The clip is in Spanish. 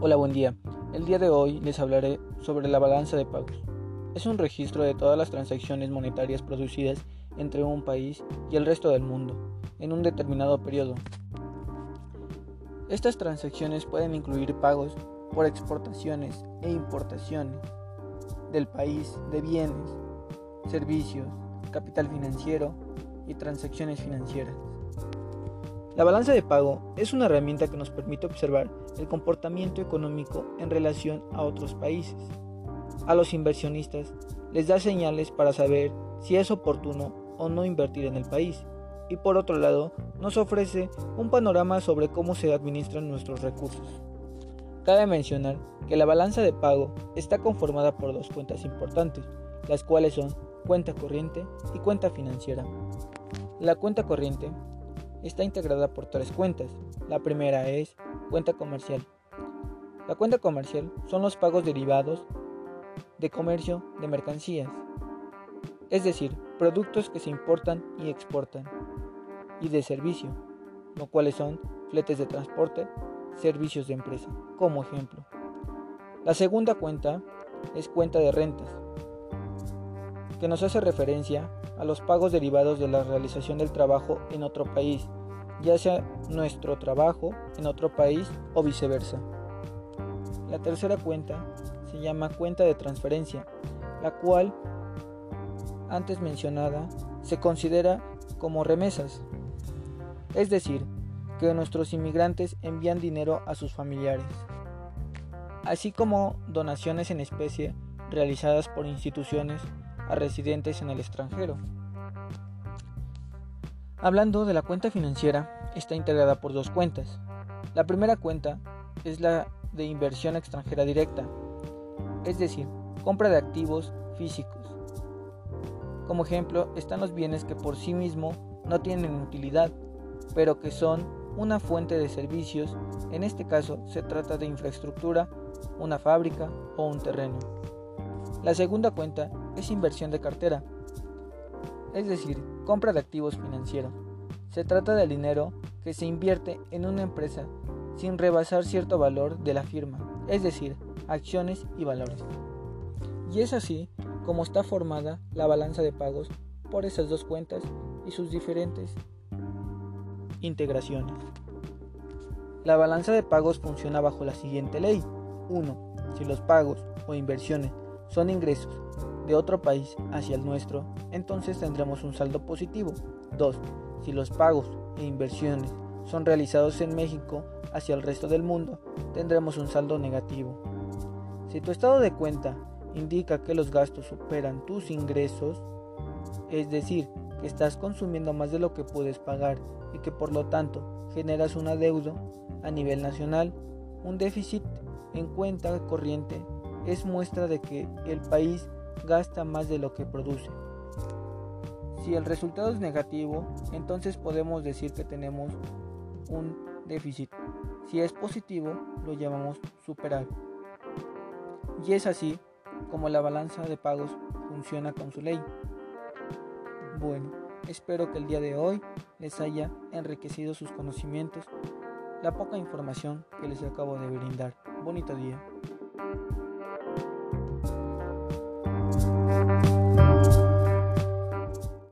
Hola, buen día. El día de hoy les hablaré sobre la balanza de pagos. Es un registro de todas las transacciones monetarias producidas entre un país y el resto del mundo en un determinado periodo. Estas transacciones pueden incluir pagos por exportaciones e importaciones del país de bienes, servicios, capital financiero y transacciones financieras. La balanza de pago es una herramienta que nos permite observar el comportamiento económico en relación a otros países. A los inversionistas les da señales para saber si es oportuno o no invertir en el país. Y por otro lado, nos ofrece un panorama sobre cómo se administran nuestros recursos. Cabe mencionar que la balanza de pago está conformada por dos cuentas importantes, las cuales son cuenta corriente y cuenta financiera. La cuenta corriente está integrada por tres cuentas. La primera es cuenta comercial. La cuenta comercial son los pagos derivados de comercio de mercancías, es decir, productos que se importan y exportan, y de servicio, lo cuales son fletes de transporte, servicios de empresa, como ejemplo. La segunda cuenta es cuenta de rentas, que nos hace referencia a los pagos derivados de la realización del trabajo en otro país, ya sea nuestro trabajo en otro país o viceversa. La tercera cuenta se llama cuenta de transferencia, la cual, antes mencionada, se considera como remesas, es decir, que nuestros inmigrantes envían dinero a sus familiares, así como donaciones en especie realizadas por instituciones a residentes en el extranjero. Hablando de la cuenta financiera, está integrada por dos cuentas. La primera cuenta es la de inversión extranjera directa, es decir, compra de activos físicos. Como ejemplo están los bienes que por sí mismos no tienen utilidad, pero que son una fuente de servicios, en este caso se trata de infraestructura, una fábrica o un terreno. La segunda cuenta es inversión de cartera, es decir, compra de activos financieros. Se trata del dinero que se invierte en una empresa sin rebasar cierto valor de la firma, es decir, acciones y valores. Y es así como está formada la balanza de pagos por esas dos cuentas y sus diferentes integraciones. La balanza de pagos funciona bajo la siguiente ley. 1. Si los pagos o inversiones son ingresos de otro país hacia el nuestro, entonces tendremos un saldo positivo. 2. Si los pagos e inversiones son realizados en México hacia el resto del mundo, tendremos un saldo negativo. Si tu estado de cuenta indica que los gastos superan tus ingresos, es decir, que estás consumiendo más de lo que puedes pagar y que por lo tanto generas una deuda a nivel nacional, un déficit en cuenta corriente es muestra de que el país gasta más de lo que produce. Si el resultado es negativo, entonces podemos decir que tenemos un déficit. Si es positivo, lo llamamos superávit. Y es así como la balanza de pagos funciona con su ley. Bueno, espero que el día de hoy les haya enriquecido sus conocimientos, la poca información que les acabo de brindar. Bonito día.